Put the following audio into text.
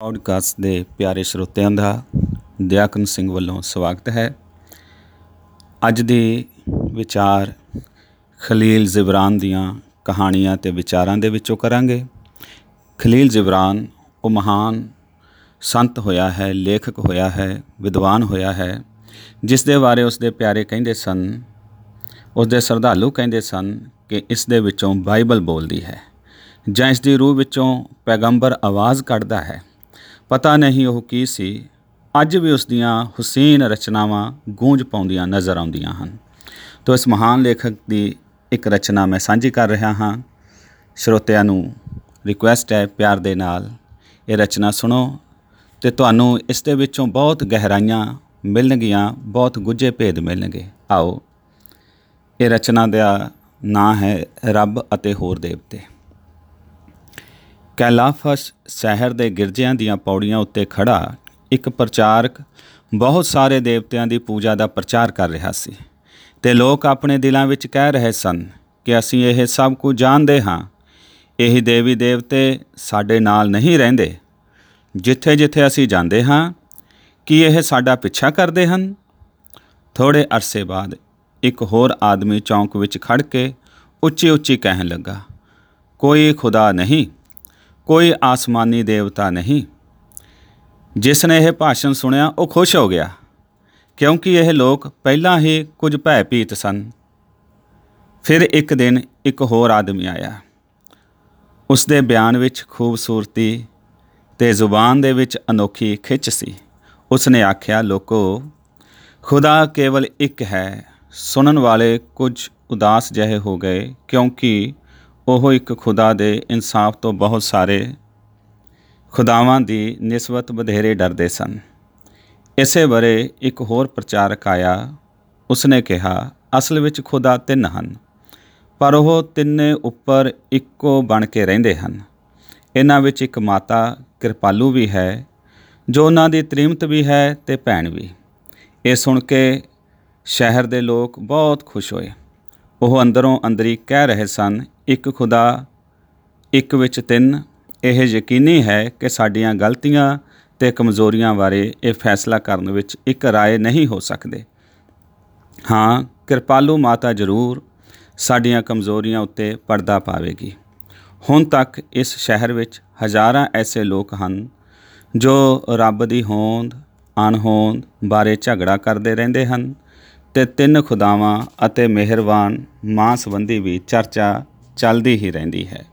Podcast ਦੇ ਪਿਆਰੇ ਸਰੋਤਿਆਂ ਦਾ ਦਿਆਕਨ ਸਿੰਘ ਵੱਲੋਂ ਸਵਾਗਤ ਹੈ। ਅੱਜ ਦੇ ਵਿਚਾਰ ਖਲੀਲ ਜ਼ਿਬਰਾਨ ਦੀਆਂ ਕਹਾਣੀਆਂ ਤੇ ਵਿਚਾਰਾਂ ਦੇ ਵਿੱਚੋਂ ਕਰਾਂਗੇ। ਖਲੀਲ ਜ਼ਿਬਰਾਨ ਉਹ ਮਹਾਨ ਸੰਤ ਹੋਇਆ ਹੈ, ਲੇਖਕ ਹੋਇਆ ਹੈ, ਵਿਦਵਾਨ ਹੋਇਆ ਹੈ, ਜਿਸ ਦੇ ਬਾਰੇ ਉਸ ਦੇ ਪਿਆਰੇ ਕਹਿੰਦੇ ਸਨ ਉਸ ਦੇ ਸਰਦਾਲੂ ਕਹਿੰਦੇ ਸਨ ਕਿ ਇਸ ਦੇ ਵਿੱਚੋਂ ਬਾਈਬਲ ਬੋਲਦੀ ਹੈ, ਜਾਂ ਇਸ ਦੀ ਰੂਹ ਵਿੱਚੋਂ ਪੈਗੰਬਰ ਆਵਾਜ਼ ਕੱਢਦਾ ਹੈ। ਪਤਾ ਨਹੀਂ ਉਹ ਕੀ ਸੀ। ਅੱਜ ਵੀ ਉਸ ਦੀਆਂ ਹੁਸੈਨ ਰਚਨਾਵਾਂ ਗੂੰਜ ਪਾਉਂਦੀਆਂ ਨਜ਼ਰ ਆਉਂਦੀਆਂ ਹਨ। ਤੋਂ ਇਸ ਮਹਾਨ ਲੇਖਕ ਦੀ ਇੱਕ ਰਚਨਾ ਮੈਂ ਸਾਂਝੀ ਕਰ ਰਿਹਾ ਹਾਂ। ਸਰੋਤਿਆਂ ਨੂੰ ਰਿਕੁਐਸਟ ਹੈ ਪਿਆਰ ਦੇ ਨਾਲ। ਇਹ ਰਚਨਾ ਸੁਣੋ ਤੇ ਤੁਹਾਨੂੰ ਇਸ ਦੇ ਵਿੱਚੋਂ ਬਹੁਤ ਗਹਿਰਾਈਆਂ ਮਿਲਣਗੀਆਂ, ਬਹੁਤ ਗੁੱਝੇ ਭੇਦ ਮਿਲਣਗੇ। ਆਓ, ਇਹ ਰਚਨਾ ਦਾ ਨਾਂ ਹੈ ਰੱਬ ਅਤੇ ਹੋਰ ਦੇਵਤੇ। ਕੈਲਾਫਸ ਸ਼ਹਿਰ ਦੇ ਗਿਰਜਿਆਂ ਦੀਆਂ ਪੌੜੀਆਂ ਉੱਤੇ ਖੜਾ ਇੱਕ ਪ੍ਰਚਾਰਕ ਬਹੁਤ ਸਾਰੇ ਦੇਵਤਿਆਂ ਦੀ ਪੂਜਾ ਦਾ ਪ੍ਰਚਾਰ ਕਰ ਰਿਹਾ ਸੀ ਤੇ ਲੋਕ ਆਪਣੇ ਦਿਲਾਂ ਵਿੱਚ ਕਹਿ ਰਹੇ ਸਨ ਕਿ ਅਸੀਂ ਇਹ ਸਭ ਕੁਝ ਜਾਣਦੇ ਹਾਂ। ਇਹ ਦੇਵੀ ਦੇਵਤੇ ਸਾਡੇ ਨਾਲ ਨਹੀਂ ਰਹਿੰਦੇ। ਜਿੱਥੇ-ਜਿੱਥੇ ਅਸੀਂ ਜਾਂਦੇ ਹਾਂ, ਕੀ ਇਹ ਸਾਡਾ ਪਿੱਛਾ ਕਰਦੇ ਹਨ? ਥੋੜੇ ਅਰਸੇ ਬਾਅਦ ਇੱਕ ਹੋਰ ਆਦਮੀ ਚੌਂਕ ਵਿੱਚ ਖੜ ਕੇ ਉੱਚੀ-ਉੱਚੀ ਕਹਿਣ ਲੱਗਾ, ਕੋਈ ਖੁਦਾ ਨਹੀਂ। ਕੋਈ ਆਸਮਾਨੀ ਦੇਵਤਾ ਨਹੀਂ। ਜਿਸ ਨੇ ਇਹ ਭਾਸ਼ਣ ਸੁਣਿਆ, ਉਹ ਖੁਸ਼ ਹੋ ਗਿਆ, ਕਿਉਂਕਿ ਇਹ ਲੋਕ ਪਹਿਲਾਂ ਹੀ ਕੁਝ ਭੈਭੀਤ ਸਨ। ਫਿਰ ਇੱਕ ਦਿਨ ਇੱਕ ਹੋਰ ਆਦਮੀ ਆਇਆ। ਉਸ ਦੇ ਬਿਆਨ ਵਿੱਚ ਖੂਬਸੂਰਤੀ ਤੇ ਜ਼ੁਬਾਨ ਦੇ ਵਿੱਚ ਅਨੋਖੀ ਖਿੱਚ ਸੀ। ਉਸ ਨੇ ਆਖਿਆ, ਲੋਕੋ, ਖੁਦਾ ਕੇਵਲ ਇੱਕ ਹੈ। ਸੁਣਨ ਵਾਲੇ ਕੁਝ ਉਦਾਸ ਜਿਹੇ ਹੋ ਗਏ, ਕਿਉਂਕਿ ਉਹ ਇੱਕ ਖੁਦਾ ਦੇ ਇਨਸਾਫ ਤੋਂ ਬਹੁਤ ਸਾਰੇ ਖੁਦਾਵਾਂ ਦੀ ਨਿਸਬਤ ਬਧੇਰੇ ਡਰਦੇ ਸਨ। ਇਸੇ ਬਰੇ ਇੱਕ ਹੋਰ ਪ੍ਰਚਾਰਕ ਆਇਆ। ਉਸਨੇ ਕਿਹਾ, ਅਸਲ ਵਿੱਚ ਖੁਦਾ ਤਿੰਨ ਹਨ, ਪਰ ਉਹ ਤਿੰਨੇ ਉੱਪਰ ਇੱਕੋ ਬਣ ਕੇ ਰਹਿੰਦੇ ਹਨ। ਇਹਨਾਂ ਵਿੱਚ ਇੱਕ ਮਾਤਾ ਕਿਰਪਾਲੂ ਵੀ ਹੈ, ਜੋ ਉਹਨਾਂ ਦੀ ਤ੍ਰੀਮਤ ਵੀ ਹੈ ਤੇ ਭੈਣ ਵੀ। ਇਹ ਸੁਣ ਕੇ ਸ਼ਹਿਰ ਦੇ ਲੋਕ ਬਹੁਤ ਖੁਸ਼ ਹੋਏ। ਉਹ ਅੰਦਰੋਂ ਅੰਦਰੀ ਕਹਿ ਰਹੇ ਸਨ ਇੱਕ ਖੁਦਾ ਇੱਕ ਵਿੱਚ ਤਿੰਨ ਇਹ ਯਕੀਨੀ ਹੈ ਕਿ ਸਾਡੀਆਂ ਗਲਤੀਆਂ ਤੇ ਕਮਜ਼ੋਰੀਆਂ ਬਾਰੇ ਇਹ ਫੈਸਲਾ ਕਰਨ ਵਿੱਚ ਇੱਕ رائے ਨਹੀਂ ਹੋ ਸਕਦੇ ਹਾਂ ਕਿਰਪਾਲੂ ਮਾਤਾ ਜ਼ਰੂਰ ਸਾਡੀਆਂ ਕਮਜ਼ੋਰੀਆਂ ਉੱਤੇ ਪਰਦਾ ਪਾਵੇਗੀ ਹੁਣ ਤੱਕ ਇਸ ਸ਼ਹਿਰ ਵਿੱਚ ਹਜ਼ਾਰਾਂ ਐਸੇ ਲੋਕ ਹਨ ਜੋ ਰੱਬ ਦੀ ਹੋਂਦ ਅਣਹੋਂਦ ਬਾਰੇ ਝਗੜਾ ਕਰਦੇ ਰਹਿੰਦੇ ਹਨ ਤੇ ਤਿੰਨ ਖੁਦਾਵਾਂ ਅਤੇ ਮਿਹਰਬਾਨ ਮਾਂ ਸੰਬੰਧੀ ਵੀ ਚਰਚਾ ਚੱਲਦੀ ਹੀ ਰਹਿੰਦੀ ਹੈ।